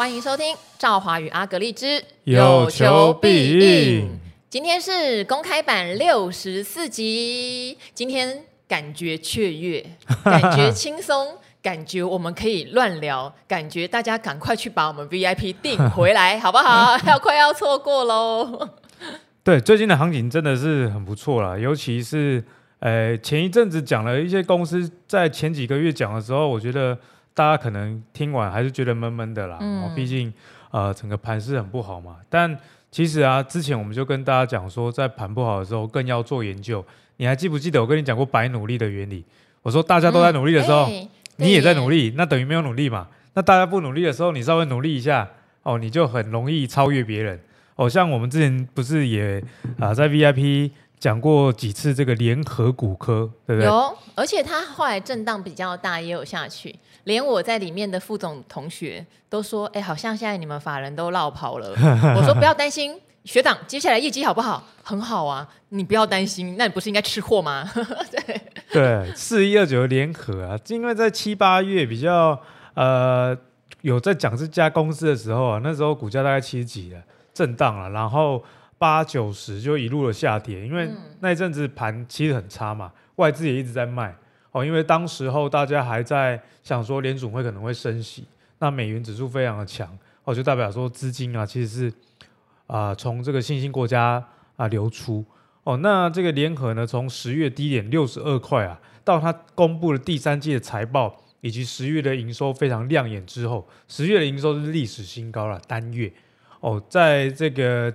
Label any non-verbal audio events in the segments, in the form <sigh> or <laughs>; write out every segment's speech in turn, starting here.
欢迎收听《赵华与阿格丽之有求必应》。今天是公开版六十四集。今天感觉雀跃，<laughs> 感觉轻松，感觉我们可以乱聊，感觉大家赶快去把我们 VIP 订回来，<laughs> 好不好？要快要错过喽。对，最近的行情真的是很不错啦，尤其是呃前一阵子讲了一些公司在前几个月讲的时候，我觉得。大家可能听完还是觉得闷闷的啦，嗯，毕竟呃整个盘势很不好嘛。但其实啊，之前我们就跟大家讲说，在盘不好的时候更要做研究。你还记不记得我跟你讲过白努力的原理？我说大家都在努力的时候，嗯欸、你也在努力，那等于没有努力嘛。那大家不努力的时候，你稍微努力一下哦，你就很容易超越别人。哦，像我们之前不是也啊、呃、在 VIP。讲过几次这个联合骨科，对不对？有，而且它后来震荡比较大，也有下去。连我在里面的副总同学都说：“哎，好像现在你们法人都落跑了。<laughs> ”我说：“不要担心，学长，接下来业绩好不好？很好啊，你不要担心。那你不是应该吃货吗？” <laughs> 对对，四一二九联合啊，因为在七八月比较呃有在讲这家公司的时候啊，那时候股价大概七十几了，震荡了，然后。八九十就一路的下跌，因为那一阵子盘其实很差嘛，外资也一直在卖哦。因为当时候大家还在想说联总会可能会升息，那美元指数非常的强哦，就代表说资金啊其实是啊从这个新兴国家啊流出哦。那这个联合呢，从十月低点六十二块啊，到它公布了第三季的财报以及十月的营收非常亮眼之后，十月的营收是历史新高了，单月哦，在这个。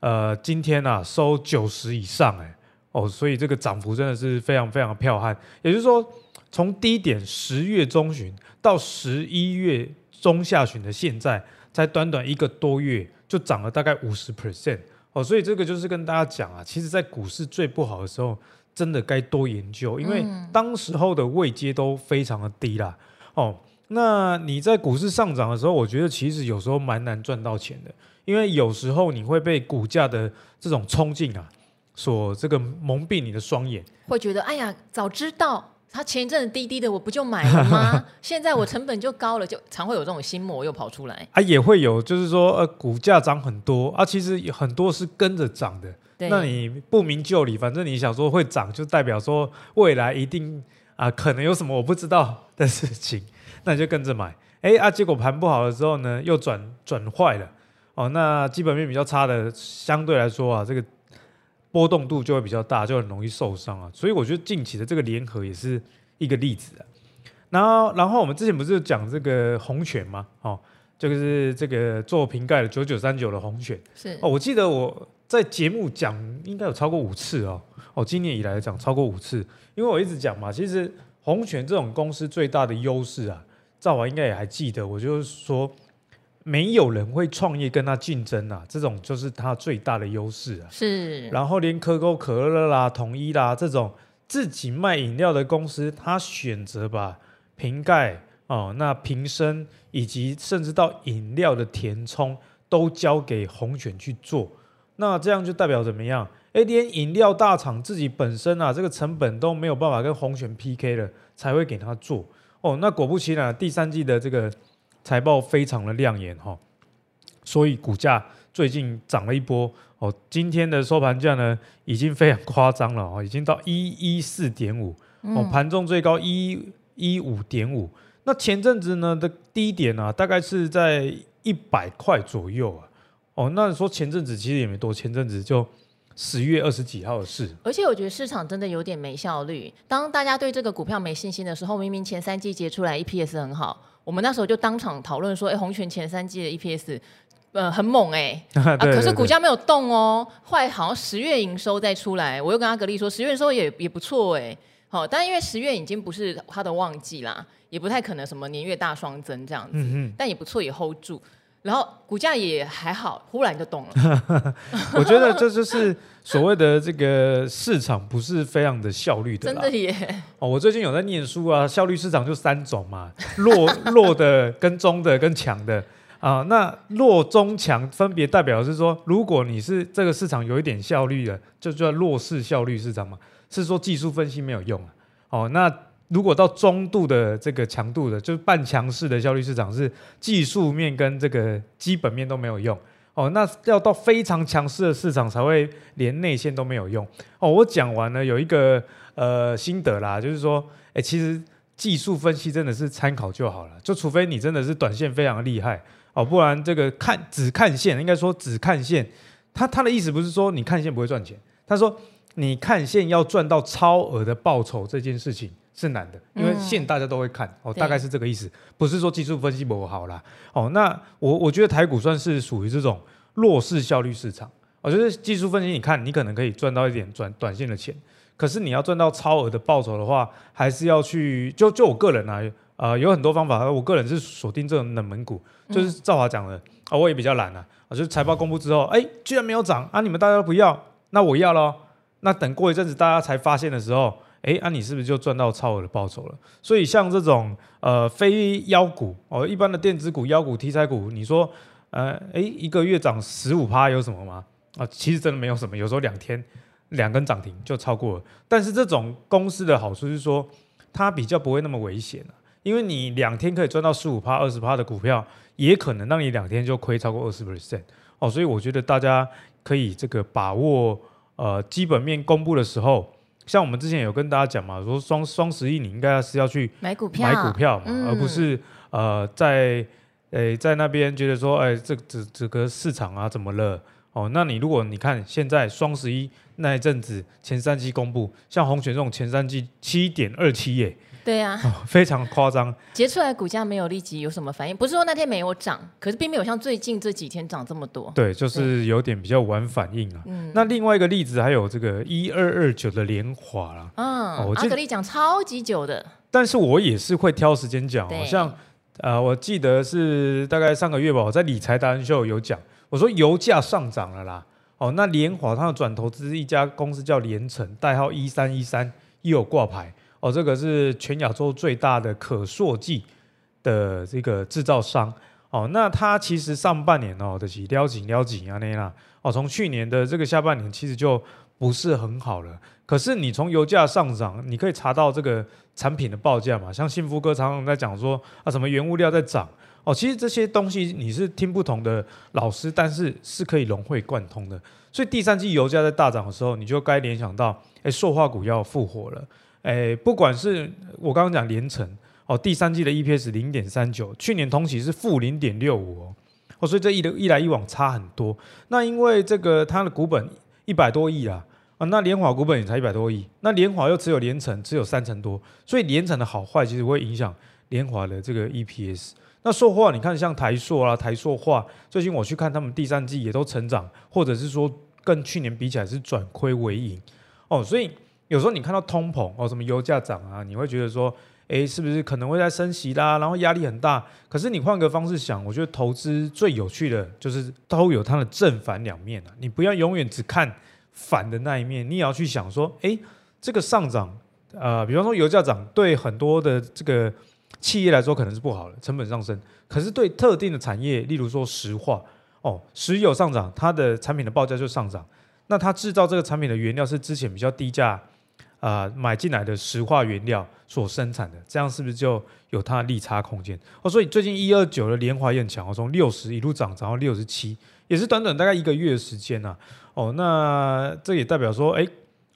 呃，今天啊收九十以上哎，哦，所以这个涨幅真的是非常非常的彪悍。也就是说，从低点十月中旬到十一月中下旬的现在，才短短一个多月就涨了大概五十 percent 哦。所以这个就是跟大家讲啊，其实，在股市最不好的时候，真的该多研究，因为当时候的位阶都非常的低啦。哦，那你在股市上涨的时候，我觉得其实有时候蛮难赚到钱的。因为有时候你会被股价的这种冲劲啊，所这个蒙蔽你的双眼，会觉得哎呀，早知道它前一阵子低低的，我不就买了吗？<laughs> 现在我成本就高了，就常会有这种心魔又跑出来。啊，也会有，就是说呃，股价涨很多啊，其实很多是跟着涨的。对那你不明就里，反正你想说会涨，就代表说未来一定啊，可能有什么我不知道 <laughs> 的事情，那你就跟着买。哎啊，结果盘不好了之后呢，又转转坏了。哦，那基本面比较差的，相对来说啊，这个波动度就会比较大，就很容易受伤啊。所以我觉得近期的这个联合也是一个例子啊。然后，然后我们之前不是讲这个红犬吗？哦，就是这个做瓶盖的九九三九的红犬。是哦，我记得我在节目讲应该有超过五次哦。哦，今年以来讲超过五次，因为我一直讲嘛，其实红犬这种公司最大的优势啊，赵华应该也还记得，我就是说。没有人会创业跟他竞争啊，这种就是他最大的优势啊。是，然后连可口可乐啦、统一啦这种自己卖饮料的公司，他选择把瓶盖哦、那瓶身以及甚至到饮料的填充都交给红犬去做，那这样就代表怎么样？哎，连饮料大厂自己本身啊，这个成本都没有办法跟红犬 PK 了，才会给他做哦。那果不其然，第三季的这个。财报非常的亮眼哈，所以股价最近涨了一波哦。今天的收盘价呢，已经非常夸张了哦，已经到一一四点五哦，盘中最高一一五点五。那前阵子呢的低点啊，大概是在一百块左右啊。哦，那说前阵子其实也没多，前阵子就十月二十几号的事。而且我觉得市场真的有点没效率。当大家对这个股票没信心的时候，明明前三季结出来 EPS 很好。我们那时候就当场讨论说，哎，红泉前三季的 EPS，呃，很猛哎，<laughs> 啊，可是股价没有动哦。后来好像十月营收再出来，我又跟阿格力说，十月营收也也不错哎，好，但因为十月已经不是它的旺季啦，也不太可能什么年月大双增这样子，嗯、但也不错，也 hold 住。然后股价也还好，忽然就动了。<laughs> 我觉得这就是所谓的这个市场不是非常的效率的。真的耶！哦，我最近有在念书啊，效率市场就三种嘛，弱 <laughs> 弱的、跟中的、跟强的啊。那弱、中、强分别代表是说，如果你是这个市场有一点效率的，就叫弱势效率市场嘛，是说技术分析没有用啊。哦，那如果到中度的这个强度的，就是半强势的效率市场，是技术面跟这个基本面都没有用哦。那要到非常强势的市场才会连内线都没有用哦。我讲完了，有一个呃心得啦，就是说，哎，其实技术分析真的是参考就好了，就除非你真的是短线非常厉害哦，不然这个看只看线，应该说只看线，他他的意思不是说你看线不会赚钱，他说你看线要赚到超额的报酬这件事情。是难的，因为线大家都会看、嗯、哦，大概是这个意思，不是说技术分析不好啦哦。那我我觉得台股算是属于这种弱势效率市场，我觉得技术分析你看你可能可以赚到一点赚短线的钱，可是你要赚到超额的报酬的话，还是要去就就我个人啊，呃，有很多方法，我个人是锁定这种冷门股，就是赵华讲的啊、哦，我也比较懒啊，就是财报公布之后，哎，居然没有涨啊，你们大家都不要，那我要咯。那等过一阵子大家才发现的时候。哎，那、你是不是就赚到超额的报酬了？所以像这种呃非妖股哦，一般的电子股、妖股、题材股，你说呃，哎，一个月涨十五趴有什么吗？啊，其实真的没有什么，有时候两天两根涨停就超过了。但是这种公司的好处是说，它比较不会那么危险、因为你两天可以赚到十五趴、二十趴的股票，也可能让你两天就亏超过二十 percent 哦。所以我觉得大家可以这个把握呃基本面公布的时候。像我们之前有跟大家讲嘛，说双双十一你应该是要去买股票，买股票嘛，嗯、而不是呃在诶在那边觉得说，哎，这这这个市场啊怎么了？哦，那你如果你看现在双十一那一阵子前三季公布，像红泉这种前三季七点二七耶。对呀、啊哦，非常夸张。结出来股价没有立即有什么反应，不是说那天没有涨，可是并没有像最近这几天涨这么多。对，就是有点比较晚反应啊。嗯，那另外一个例子还有这个一二二九的联华啦。嗯，哦、阿格力讲超级久的。但是我也是会挑时间讲，好像呃，我记得是大概上个月吧，我在理财达人秀有讲，我说油价上涨了啦。哦，那联华它的转投资一家公司叫联成，代号一三一三，又有挂牌。哦，这个是全亚洲最大的可塑剂的这个制造商。哦，那它其实上半年哦的是撩紧撩紧啊那啦。哦，从去年的这个下半年其实就不是很好了。可是你从油价上涨，你可以查到这个产品的报价嘛。像幸福哥常常在讲说啊，什么原物料在涨。哦，其实这些东西你是听不同的老师，但是是可以融会贯通的。所以第三季油价在大涨的时候，你就该联想到，哎，塑化股要复活了。诶，不管是我刚刚讲联成哦，第三季的 EPS 零点三九，去年同期是负零点六五哦，哦，所以这一一来一往差很多。那因为这个它的股本一百多亿啊，啊，那联华股本也才一百多亿，那联华又只有联成只有三成多，所以联成的好坏其实会影响联华的这个 EPS。那塑化你看像台塑啊、台塑化，最近我去看他们第三季也都成长，或者是说跟去年比起来是转亏为盈哦，所以。有时候你看到通膨哦，什么油价涨啊，你会觉得说，诶，是不是可能会在升息啦？然后压力很大。可是你换个方式想，我觉得投资最有趣的就是都有它的正反两面啊。你不要永远只看反的那一面，你也要去想说，诶，这个上涨，呃，比方说油价涨，对很多的这个企业来说可能是不好的，成本上升。可是对特定的产业，例如说石化哦，石油上涨，它的产品的报价就上涨。那它制造这个产品的原料是之前比较低价。啊、呃，买进来的石化原料所生产的，这样是不是就有它的利差空间？哦，所以最近一二九的联华也很强，从六十一路涨涨到六十七，也是短短大概一个月的时间呐、哦，那这也代表说，哎。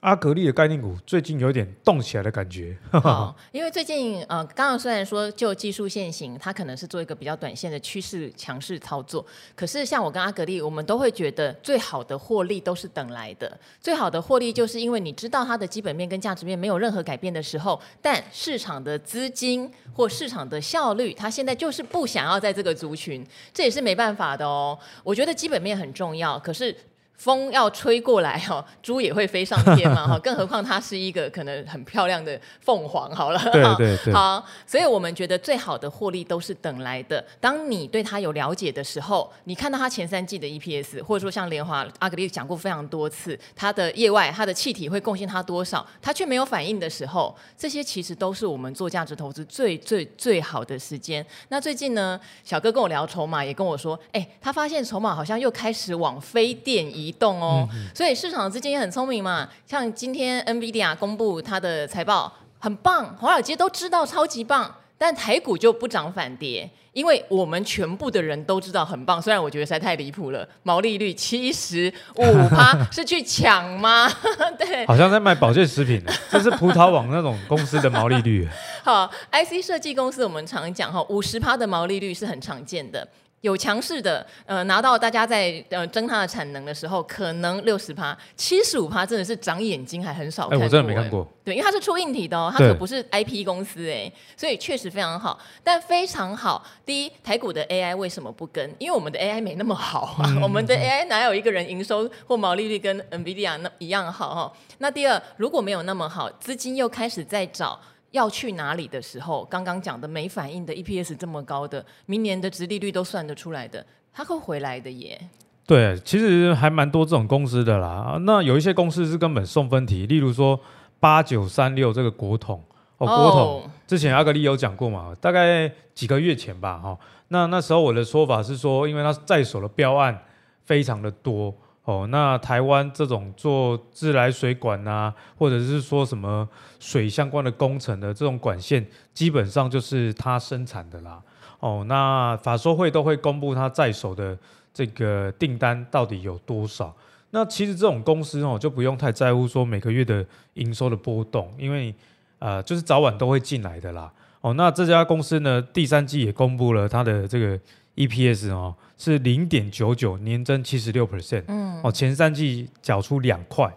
阿格力的概念股最近有点动起来的感觉。好，<laughs> 因为最近呃，刚刚虽然说就技术线型，它可能是做一个比较短线的趋势强势操作，可是像我跟阿格力，我们都会觉得最好的获利都是等来的。最好的获利就是因为你知道它的基本面跟价值面没有任何改变的时候，但市场的资金或市场的效率，它现在就是不想要在这个族群，这也是没办法的哦。我觉得基本面很重要，可是。风要吹过来哈，猪也会飞上天嘛 <laughs> 哈，更何况它是一个可能很漂亮的凤凰。好了，对对对，好，所以我们觉得最好的获利都是等来的。当你对它有了解的时候，你看到它前三季的 EPS，或者说像联华阿格丽讲过非常多次，它的业外它的气体会贡献它多少，它却没有反应的时候，这些其实都是我们做价值投资最最最好的时间。那最近呢，小哥跟我聊筹码，也跟我说，哎，他发现筹码好像又开始往非电移。移动哦，嗯、所以市场的资金也很聪明嘛。像今天 NVIDIA 公布它的财报，很棒，华尔街都知道超级棒，但台股就不涨反跌。因为我们全部的人都知道很棒，虽然我觉得实在太离谱了，毛利率七十五趴 <laughs> 是去抢吗？<laughs> 对，好像在卖保健食品呢。这是葡萄网那种公司的毛利率。<laughs> 好，IC 设计公司我们常讲哈，五十趴的毛利率是很常见的。有强势的，呃，拿到大家在呃争它的产能的时候，可能六十趴、七十五趴，真的是长眼睛还很少看我真的没看过。对，因为它是出硬体的哦，它可不是 IP 公司哎，所以确实非常好。但非常好，第一，台股的 AI 为什么不跟？因为我们的 AI 没那么好啊，嗯、我们的 AI 哪有一个人营收或毛利率跟 NVIDIA 那一样好哈？那第二，如果没有那么好，资金又开始在找。要去哪里的时候，刚刚讲的没反应的 EPS 这么高的，明年的殖利率都算得出来的，它会回来的耶。对，其实还蛮多这种公司的啦。那有一些公司是根本送分题，例如说八九三六这个国统哦，国统、oh. 之前阿格力有讲过嘛，大概几个月前吧，哈。那那时候我的说法是说，因为他在手的标案非常的多。哦，那台湾这种做自来水管啊，或者是说什么水相关的工程的这种管线，基本上就是它生产的啦。哦，那法说会都会公布它在手的这个订单到底有多少。那其实这种公司哦，就不用太在乎说每个月的营收的波动，因为呃，就是早晚都会进来的啦。哦，那这家公司呢，第三季也公布了它的这个 EPS 哦。是零点九九年增七十六 percent，嗯，哦，前三季缴出两块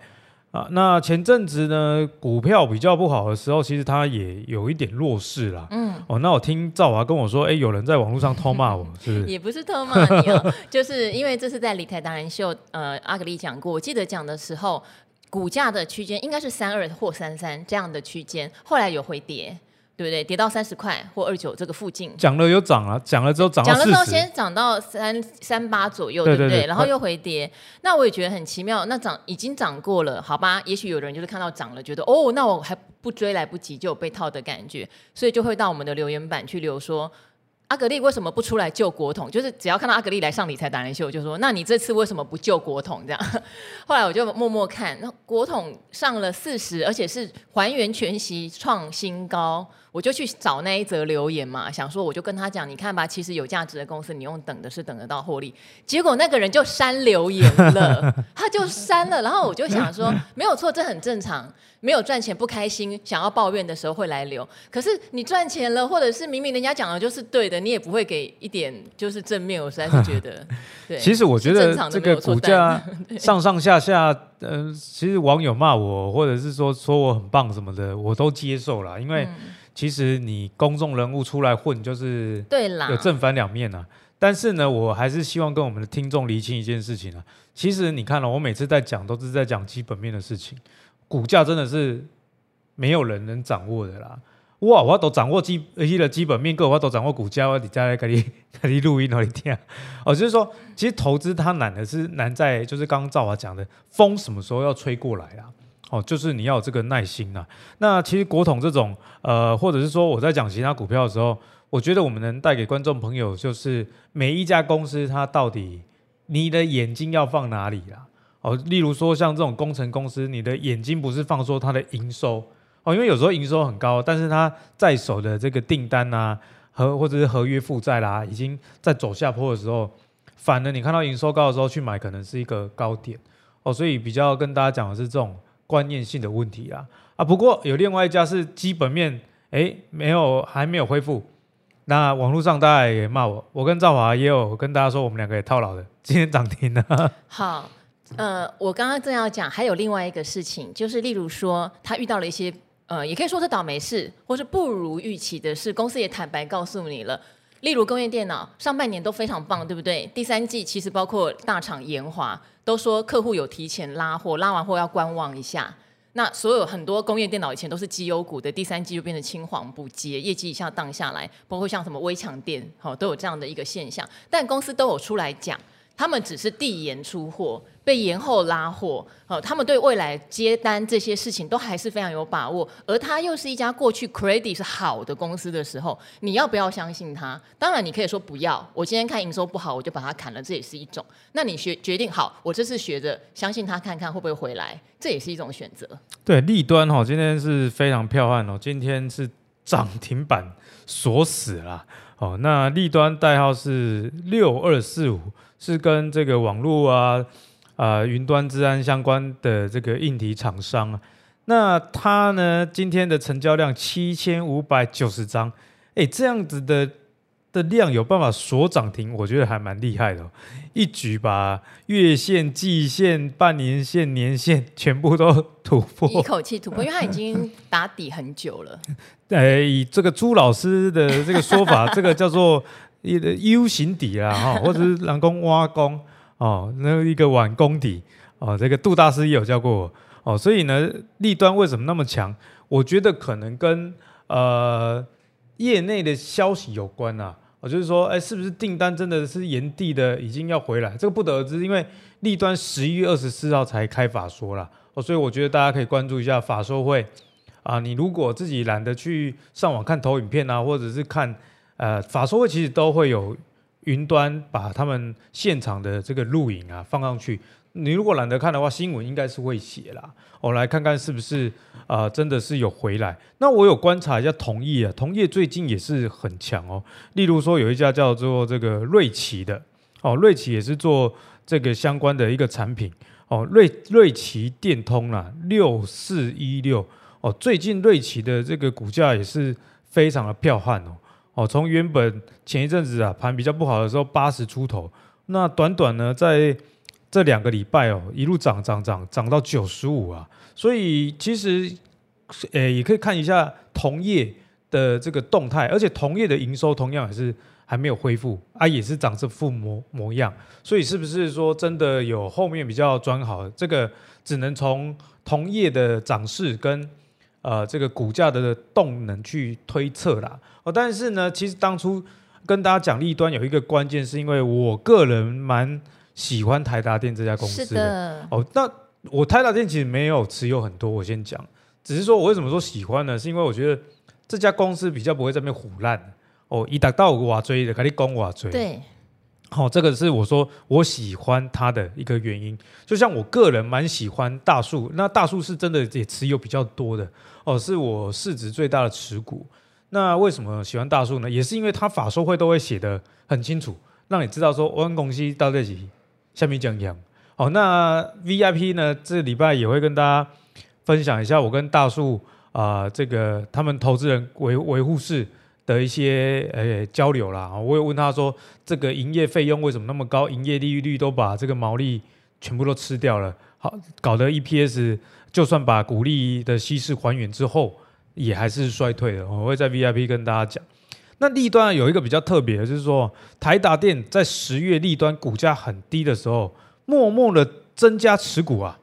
啊。那前阵子呢，股票比较不好的时候，其实它也有一点弱势啦，嗯，哦，那我听赵华跟我说，哎，有人在网络上偷骂我，是不是？也不是偷骂你哦，就是因为这是在理财达人秀，呃，阿格力讲过，我记得讲的时候，股价的区间应该是三二或三三这样的区间，后来有回跌。对不对？跌到三十块或二九这个附近，讲了又涨了，讲了之后涨了。讲了之后先涨到三三八左右，对不对？对对对，然后又回跌，那我也觉得很奇妙。那涨已经涨过了，好吧？也许有人就是看到涨了，觉得哦，那我还不追来不及，就有被套的感觉，所以就会到我们的留言板去留说。阿格力为什么不出来救国统？就是只要看到阿格力来上理财达人秀，就说：那你这次为什么不救国统？这样，<laughs> 后来我就默默看，那国统上了四十，而且是还原全息创新高，我就去找那一则留言嘛，想说我就跟他讲，你看吧，其实有价值的公司，你用等的是等得到获利。结果那个人就删留言了，<laughs> 他就删了，然后我就想说，没有错，这很正常。没有赚钱不开心，想要抱怨的时候会来留。可是你赚钱了，或者是明明人家讲的就是对的，你也不会给一点就是正面。我实在是觉得，<laughs> 对。其实我觉得这个股价 <laughs> 上上下下，嗯、呃，其实网友骂我，或者是说说我很棒什么的，我都接受了。因为其实你公众人物出来混，就是对啦，有正反两面啊。但是呢，我还是希望跟我们的听众厘清一件事情啊。其实你看了，我每次在讲都是在讲基本面的事情。股价真的是没有人能掌握的啦！哇，我都掌握基一的基本面，各我都掌握股价，我底下来给你给你录音，给你听。哦，就是说，其实投资它难的是难在，就是刚刚赵华讲的，风什么时候要吹过来啦？哦，就是你要有这个耐心呐。那其实国统这种，呃，或者是说我在讲其他股票的时候，我觉得我们能带给观众朋友，就是每一家公司它到底你的眼睛要放哪里啦？哦，例如说像这种工程公司，你的眼睛不是放说它的营收哦，因为有时候营收很高，但是它在手的这个订单啊和或者是合约负债啦，已经在走下坡的时候，反而你看到营收高的时候去买，可能是一个高点哦，所以比较跟大家讲的是这种观念性的问题啊啊。不过有另外一家是基本面诶没有还没有恢复，那网络上大家也骂我，我跟赵华也有跟大家说，我们两个也套牢的，<laughs> 今天涨停了。<laughs> 好。呃，我刚刚正要讲，还有另外一个事情，就是例如说，他遇到了一些呃，也可以说是倒霉事，或是不如预期的事，公司也坦白告诉你了。例如工业电脑上半年都非常棒，对不对？第三季其实包括大厂研华都说客户有提前拉货，拉完货要观望一下。那所有很多工业电脑以前都是绩优股的，第三季就变成青黄不接，业绩一下荡下来，包括像什么微强电，好、都有这样的一个现象。但公司都有出来讲。他们只是递延出货，被延后拉货，呃，他们对未来接单这些事情都还是非常有把握。而他又是一家过去 credit 是好的公司的时候，你要不要相信他？当然，你可以说不要。我今天看营收不好，我就把它砍了，这也是一种。那你学决定好，我这次学着相信他，看看会不会回来，这也是一种选择。对，立端哈，今天是非常漂悍哦，今天是涨停板锁死了。哦，那立端代号是六二四五，是跟这个网络啊、啊、云端治安相关的这个硬体厂商啊。那它呢，今天的成交量七千五百九十张，哎，这样子的。的量有办法锁涨停，我觉得还蛮厉害的，哦，一举把月线、季线、半年线、年线全部都突破，一口气突破，因为它已经打底很久了。呃，<laughs> 以这个朱老师的这个说法，<laughs> 这个叫做一个 U 型底啦，哈，或者是人工挖工哦，那一个碗工底哦，这个杜大师也有教过我哦，所以呢，立端为什么那么强？我觉得可能跟呃。业内的消息有关啊，我就是说，哎，是不是订单真的是炎帝的，已经要回来？这个不得而知，因为立端十一月二十四号才开法说啦，哦，所以我觉得大家可以关注一下法说会啊。你如果自己懒得去上网看投影片啊，或者是看呃法说会，其实都会有云端把他们现场的这个录影啊放上去。你如果懒得看的话，新闻应该是会写啦。我来看看是不是啊、真的是有回来。那我有观察一下同业啊，同业最近也是很强哦。例如说有一家叫做这个瑞奇的哦，瑞奇也是做这个相关的一个产品哦。瑞瑞奇电通啦，六四一六哦，最近瑞奇的这个股价也是非常的彪悍哦。哦，从原本前一阵子啊盘比较不好的时候八十出头，那短短呢在。这两个礼拜哦，一路涨涨涨涨到九十五啊，所以其实，诶，也可以看一下同业的这个动态，而且同业的营收同样也是还没有恢复啊，也是长这副模模样，所以是不是说真的有后面比较转好？这个只能从同业的涨势跟呃这个股价的动能去推测啦。哦，但是呢，其实当初跟大家讲利端有一个关键，是因为我个人蛮。喜欢台达电这家公司的，是的哦，那我台达电其实没有持有很多，我先讲，只是说我为什么说喜欢呢？是因为我觉得这家公司比较不会在那边唬烂哦，一达到我追的，赶紧攻我追。对，好、哦，这个是我说我喜欢它的一个原因。就像我个人蛮喜欢大树，那大树是真的也持有比较多的哦，是我市值最大的持股。那为什么喜欢大树呢？也是因为它法说会都会写的很清楚，让你知道说我们公司到底是。下面讲讲，好，那 VIP 呢？这礼拜也会跟大家分享一下我跟大树啊、这个他们投资人维维护室的一些呃、交流啦。我有问他说，这个营业费用为什么那么高？营业利率都把这个毛利全部都吃掉了，好，搞得 EPS 就算把股利的稀释还原之后，也还是衰退的。我会在 VIP 跟大家讲。那利端有一个比较特别的，就是说台达电在十月利端股价很低的时候，默默的增加持股啊，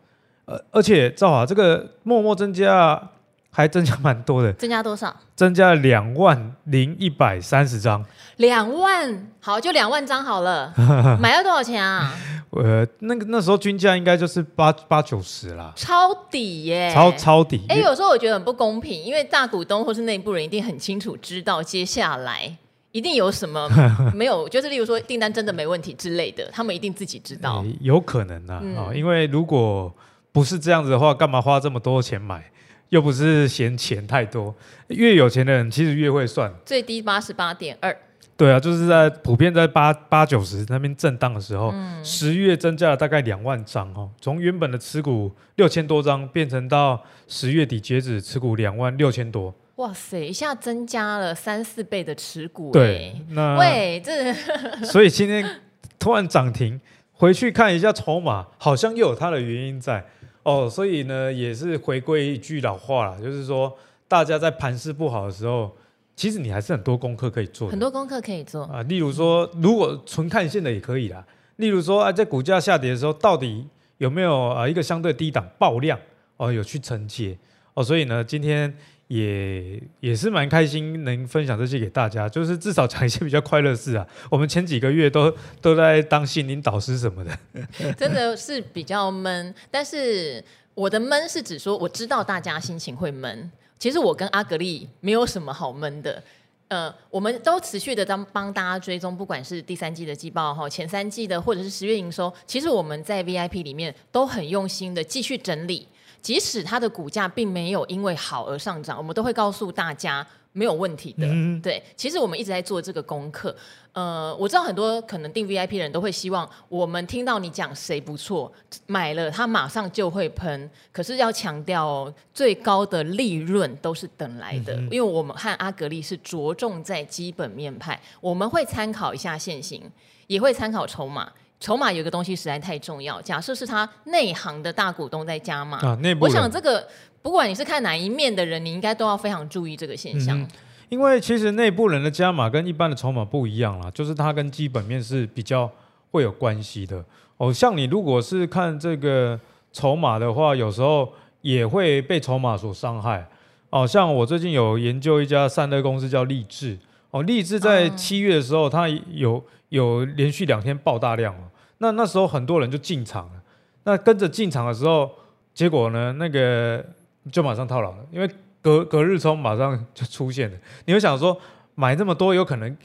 呃，而且赵华这个默默增加还增加蛮多的，增加多少？增加了两万零一百三十张，两万，好，就两万张好了，<laughs> 买了多少钱啊？呃，那个那时候均价应该就是八八九十啦，超底耶，超超底。哎、欸，有时候我觉得很不公平，因为大股东或是内部人一定很清楚知道接下来一定有什么 <laughs> 没有，就是例如说订单真的没问题之类的，他们一定自己知道。欸、有可能啊，啊、嗯哦，因为如果不是这样子的话，干嘛花这么多钱买？又不是嫌钱太多，越有钱的人其实越会算。最低八十八点二。对啊，就是在普遍在八八九十那边震荡的时候，十、嗯、月增加了大概两万张哦，从原本的持股六千多张变成到十月底截止持股两万六千多。哇塞，一下增加了三四倍的持股。对，那喂，这 <laughs> <laughs> 所以今天突然涨停，回去看一下筹码，好像又有它的原因在哦。所以呢，也是回归一句老话啦，就是说大家在盘势不好的时候。其实你还是很多功课可以做，很多功课可以做啊。例如说，如果纯看线的也可以啦。例如说，啊，在股价下跌的时候，到底有没有啊一个相对低档爆量哦，有去承接哦。所以呢，今天也也是蛮开心能分享这些给大家，<laughs> 就是至少讲一些比较快乐事啊。我们前几个月都都在当心灵导师什么的，<laughs> 真的是比较闷。但是我的闷是指说，我知道大家心情会闷。其实我跟阿格力没有什么好闷的。呃，我们都持续的当帮大家追踪，不管是第三季的季报哈，前三季的，或者是十月营收，其实我们在 VIP 里面都很用心的继续整理。即使它的股价并没有因为好而上涨，我们都会告诉大家没有问题的。嗯、对，其实我们一直在做这个功课。呃，我知道很多可能订 VIP 的人都会希望我们听到你讲谁不错，买了他马上就会喷。可是要强调哦，最高的利润都是等来的，嗯、因为我们和阿格力是着重在基本面派，我们会参考一下现行，也会参考筹码。筹码有个东西实在太重要。假设是他内行的大股东在加码，啊，内部。我想这个不管你是看哪一面的人，你应该都要非常注意这个现象。嗯、因为其实内部人的加码跟一般的筹码不一样啦，就是它跟基本面是比较会有关系的。哦，像你如果是看这个筹码的话，有时候也会被筹码所伤害。哦，像我最近有研究一家散热公司叫立志。哦，立志在七月的时候，它有有连续两天爆大量哦。那那时候很多人就进场了，那跟着进场的时候，结果呢，那个就马上套牢了，因为隔隔日冲马上就出现了。你会想说，买这么多，有可能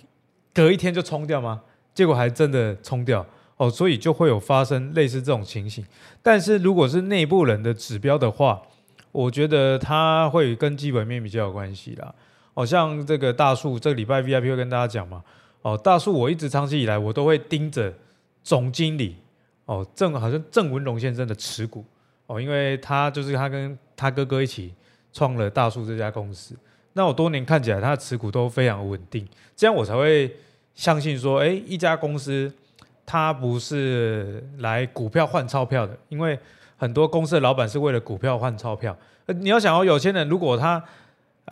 隔一天就冲掉吗？结果还真的冲掉哦，所以就会有发生类似这种情形。但是如果是内部人的指标的话，我觉得它会跟基本面比较有关系啦。哦，像这个大树，这个礼拜 VIP 会跟大家讲嘛。哦，大树我一直长期以来我都会盯着。总经理哦，郑好像郑文龙先生的持股哦，因为他就是他跟他哥哥一起创了大树这家公司。那我多年看起来，他的持股都非常稳定，这样我才会相信说，哎，一家公司他不是来股票换钞票的，因为很多公司的老板是为了股票换钞票。你要想要有钱人，如果他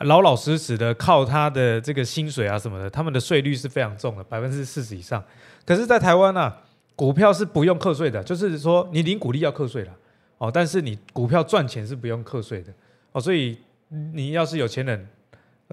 老老实实的靠他的这个薪水啊什么的，他们的税率是非常重的，百分之四十以上。可是，在台湾呢、啊？股票是不用课税的，就是说你领股利要课税了哦，但是你股票赚钱是不用课税的哦，所以你要是有钱人，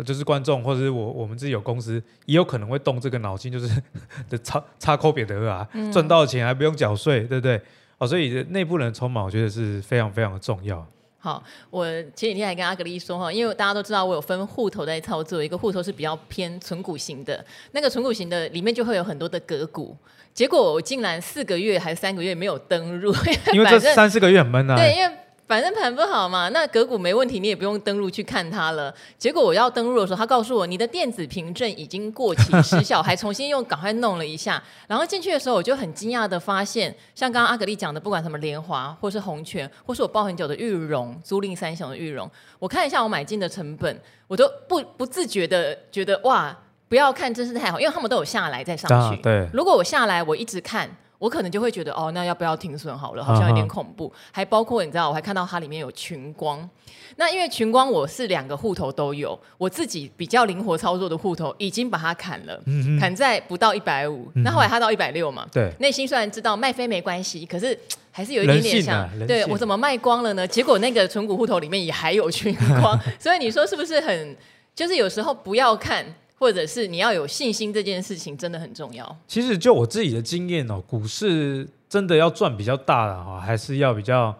就是观众或者是我我们自己有公司，也有可能会动这个脑筋，就是的 <laughs> 插插扣别的啊，赚到钱还不用缴税，对不对？哦，所以内部人筹码我觉得是非常非常的重要。好，我前几天还跟阿格丽说哈，因为大家都知道我有分户头在操作，一个户头是比较偏存股型的，那个存股型的里面就会有很多的个股。结果我竟然四个月还是三个月没有登入，<laughs> 因为这三四个月很闷啊。对，因为反正盘不好嘛，那个股没问题，你也不用登入去看它了。结果我要登入的时候，他告诉我你的电子凭证已经过期失效，还重新又赶快弄了一下。然后进去的时候，我就很惊讶的发现，像刚刚阿格力讲的，不管什么联华，或是红泉，或是我抱很久的裕隆，租赁三雄的裕隆，我看一下我买进的成本，我都不不自觉的觉得哇。不要看真是太好，因为他们都有下来再上去。啊、对，如果我下来，我一直看，我可能就会觉得哦，那要不要停损好了？好像有点恐怖。啊、还包括你知道，我还看到它里面有群光。那因为群光我是两个户头都有，我自己比较灵活操作的户头已经把它砍了，嗯、砍在不到一百五。那后来它到一百六嘛，对，内心虽然知道卖飞没关系，可是还是有一点点想，啊、对我怎么卖光了呢？结果那个存股户头里面也还有群光，<laughs> 所以你说是不是很？就是有时候不要看。或者是你要有信心，这件事情真的很重要。其实就我自己的经验哦，股市真的要赚比较大的哈，还是要比较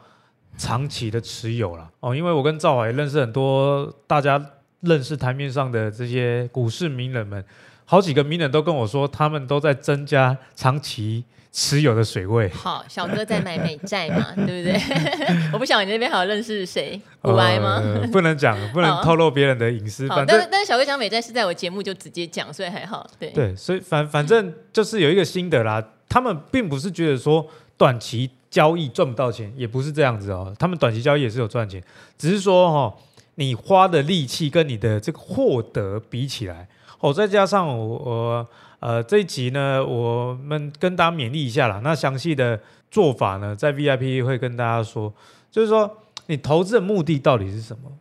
长期的持有了哦。因为我跟赵华也认识很多，大家认识台面上的这些股市名人们，好几个名人都跟我说，他们都在增加长期。持有的水位。好，小哥在买美债嘛，<laughs> 对不对？<laughs> 我不晓得你那边还有认识谁，股癌吗？呃、不能讲，<laughs> 不能透露别人的隐私。反正但是但是小哥讲美债是在我节目就直接讲，所以还好。对对，所以反反正就是有一个心得啦。他们并不是觉得说短期交易赚不到钱，也不是这样子哦。他们短期交易也是有赚钱，只是说哈、哦，你花的力气跟你的这个获得比起来，哦，再加上我。我呃，这一集呢，我们跟大家勉励一下啦。那详细的做法呢，在 VIP 会跟大家说。就是说，你投资的目的到底是什么？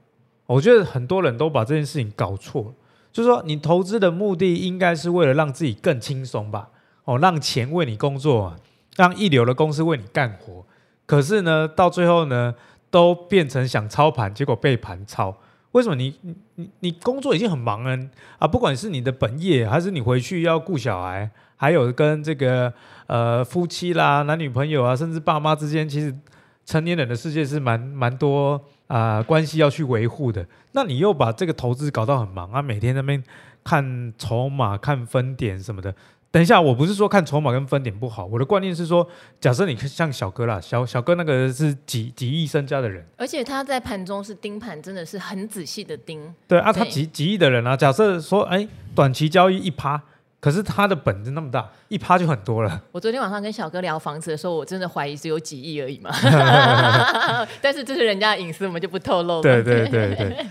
我觉得很多人都把这件事情搞错。就是说，你投资的目的应该是为了让自己更轻松吧？哦，让钱为你工作，让一流的公司为你干活。可是呢，到最后呢，都变成想操盘，结果被盘操。为什么你你你工作已经很忙了啊？不管是你的本业，还是你回去要顾小孩，还有跟这个呃夫妻啦、男女朋友啊，甚至爸妈之间，其实成年人的世界是蛮蛮多啊、关系要去维护的。那你又把这个投资搞到很忙啊，每天那边看筹码、看分点什么的。等一下，我不是说看筹码跟分点不好，我的观念是说，假设你像小哥啦，小小哥那个是几几亿身家的人，而且他在盘中是盯盘，真的是很仔细的盯。对啊，他几几亿的人啊，假设说，哎，短期交易一趴，可是他的本子那么大，一趴就很多了。我昨天晚上跟小哥聊房子的时候，我真的怀疑只有几亿而已嘛。<laughs> 但是这是人家的隐私，我们就不透露了。对对对对，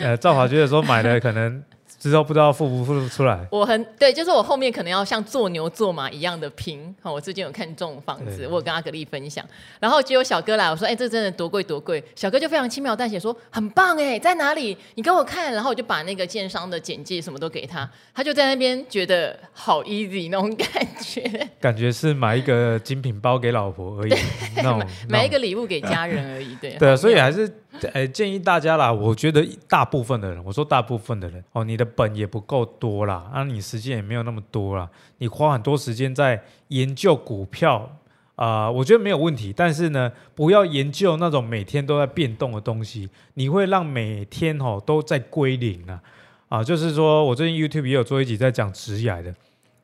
呃，赵华觉得说买的可能。之后不知道付不付得出来，我很对，就是我后面可能要像做牛做马一样的拼。好，我最近有看中房子，我有跟阿格力分享，然后结果小哥来，我说，哎、欸，这真的多贵多贵。小哥就非常轻描淡写说，很棒哎，在哪里？你给我看。然后我就把那个建商的简介什么都给他，他就在那边觉得好 easy 那种感觉，<laughs> 感觉是买一个精品包给老婆而已，那种买，买一个礼物给家人而已，对对，所以还是。哎，建议大家啦，我觉得大部分的人，我说大部分的人哦，你的本也不够多啦，啊，你时间也没有那么多啦，你花很多时间在研究股票啊，我觉得没有问题，但是呢，不要研究那种每天都在变动的东西，你会让每天哦都在归零啊，啊，就是说我最近 YouTube 也有做一集在讲职涯的。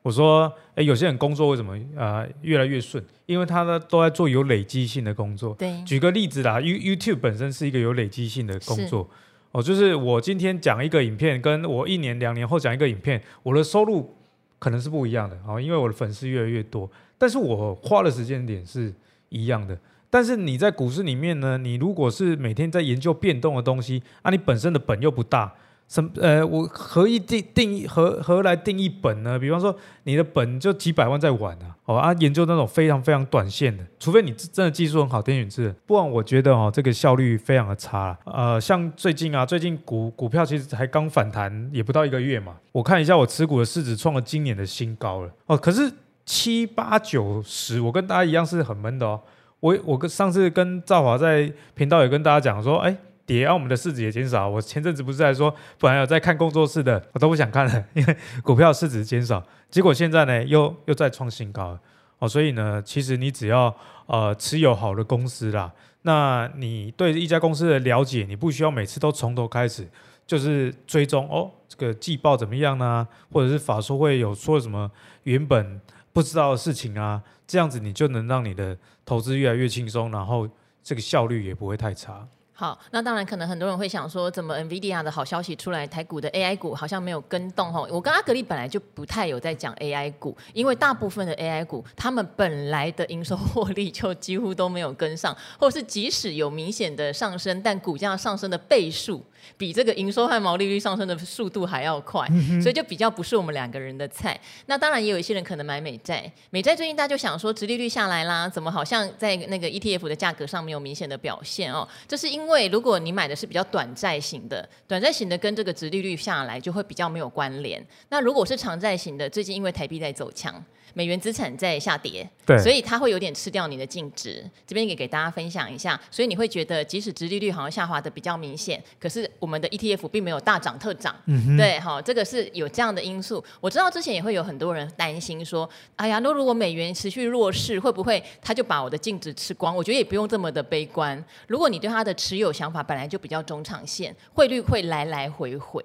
我说，哎，有些人工作为什么啊、呃、越来越顺？因为他呢都在做有累积性的工作。对，举个例子啦，You YouTube 本身是一个有累积性的工作。哦，就是我今天讲一个影片，跟我一年两年后讲一个影片，我的收入可能是不一样的。哦，因为我的粉丝越来越多，但是我花的时间点是一样的。但是你在股市里面呢，你如果是每天在研究变动的东西，啊，你本身的本又不大。什？呃，我何以定定义何何来定义本呢？比方说，你的本就几百万在玩啊，哦啊，研究那种非常非常短线的，除非你真的技术很好，天选之人，不然我觉得哦，这个效率非常的差。呃，像最近啊，最近股股票其实才刚反弹，也不到一个月嘛。我看一下我持股的市值创了今年的新高了哦。可是七八九十，我跟大家一样是很闷的哦。我我跟上次跟赵华在频道也跟大家讲说，哎。跌，啊，我们的市值也减少。我前阵子不是在说，本来有在看工作室的，我都不想看了，因为股票市值减少。结果现在呢，又又再创新高了。哦，所以呢，其实你只要呃持有好的公司啦，那你对一家公司的了解，你不需要每次都从头开始，就是追踪哦，这个季报怎么样呢？或者是法说会有说什么原本不知道的事情啊？这样子你就能让你的投资越来越轻松，然后这个效率也不会太差。好，那当然可能很多人会想说，怎么 NVIDIA 的好消息出来，台股的 AI 股好像没有跟动吼？我跟阿格力本来就不太有在讲 AI 股，因为大部分的 AI 股，他们本来的营收获利就几乎都没有跟上，或是即使有明显的上升，但股价上升的倍数比这个营收和毛利率上升的速度还要快，嗯、所以就比较不是我们两个人的菜。那当然也有一些人可能买美债，美债最近大家就想说，殖利率下来啦，怎么好像在那个 ETF 的价格上没有明显的表现哦？这是因为。如果你买的是比较短债型的，短债型的跟这个殖利率下来就会比较没有关联。那如果是长债型的，最近因为台币在走强。美元资产在下跌，对，所以它会有点吃掉你的净值。这边也给大家分享一下，所以你会觉得即使殖利率好像下滑的比较明显，可是我们的 ETF 并没有大涨特涨，对，好，这个是有这样的因素。我知道之前也会有很多人担心说，哎呀，那如果美元持续弱势，会不会它就把我的净值吃光？我觉得也不用这么的悲观。如果你对它的持有想法本来就比较中长线，汇率会来来回回。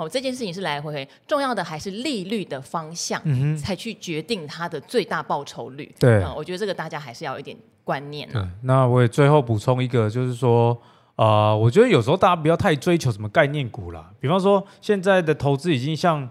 哦，这件事情是来来回回，重要的还是利率的方向，嗯、才去决定它的最大报酬率。对、嗯，我觉得这个大家还是要有一点观念、啊。对，那我也最后补充一个，就是说，啊、呃，我觉得有时候大家不要太追求什么概念股啦。比方说，现在的投资已经像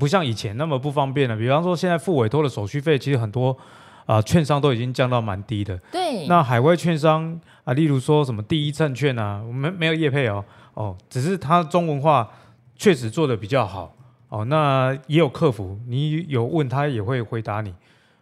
不像以前那么不方便了。比方说，现在付委托的手续费，其实很多啊、呃，券商都已经降到蛮低的。对。那海外券商啊，例如说什么第一证券啊，我们没有业配哦，哦，只是它中文化。确实做得比较好哦，那也有客服，你有问他也会回答你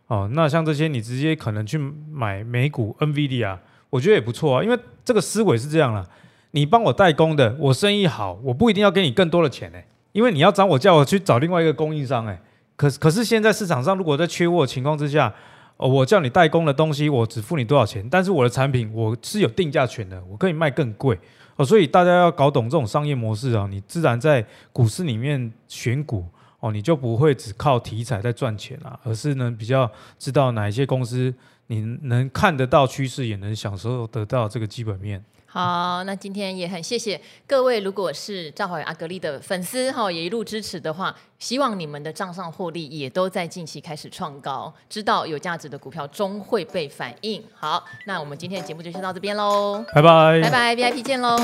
哦。那像这些，你直接可能去买美股 NVIDIA，我觉得也不错啊。因为这个思维是这样了，你帮我代工的，我生意好，我不一定要给你更多的钱哎，因为你要找我叫我去找另外一个供应商哎。可可是现在市场上如果在缺货情况之下，哦，我叫你代工的东西，我只付你多少钱，但是我的产品我是有定价权的，我可以卖更贵哦。所以大家要搞懂这种商业模式啊，你自然在股市里面选股哦，你就不会只靠题材在赚钱啊，而是呢比较知道哪一些公司你能看得到趋势，也能享受得到这个基本面。好，那今天也很谢谢各位，如果是赵华与阿格力的粉丝哈，也一路支持的话，希望你们的账上获利也都在近期开始创高，知道有价值的股票终会被反映。好，那我们今天的节目就先到这边喽，拜拜，拜拜，VIP 见喽。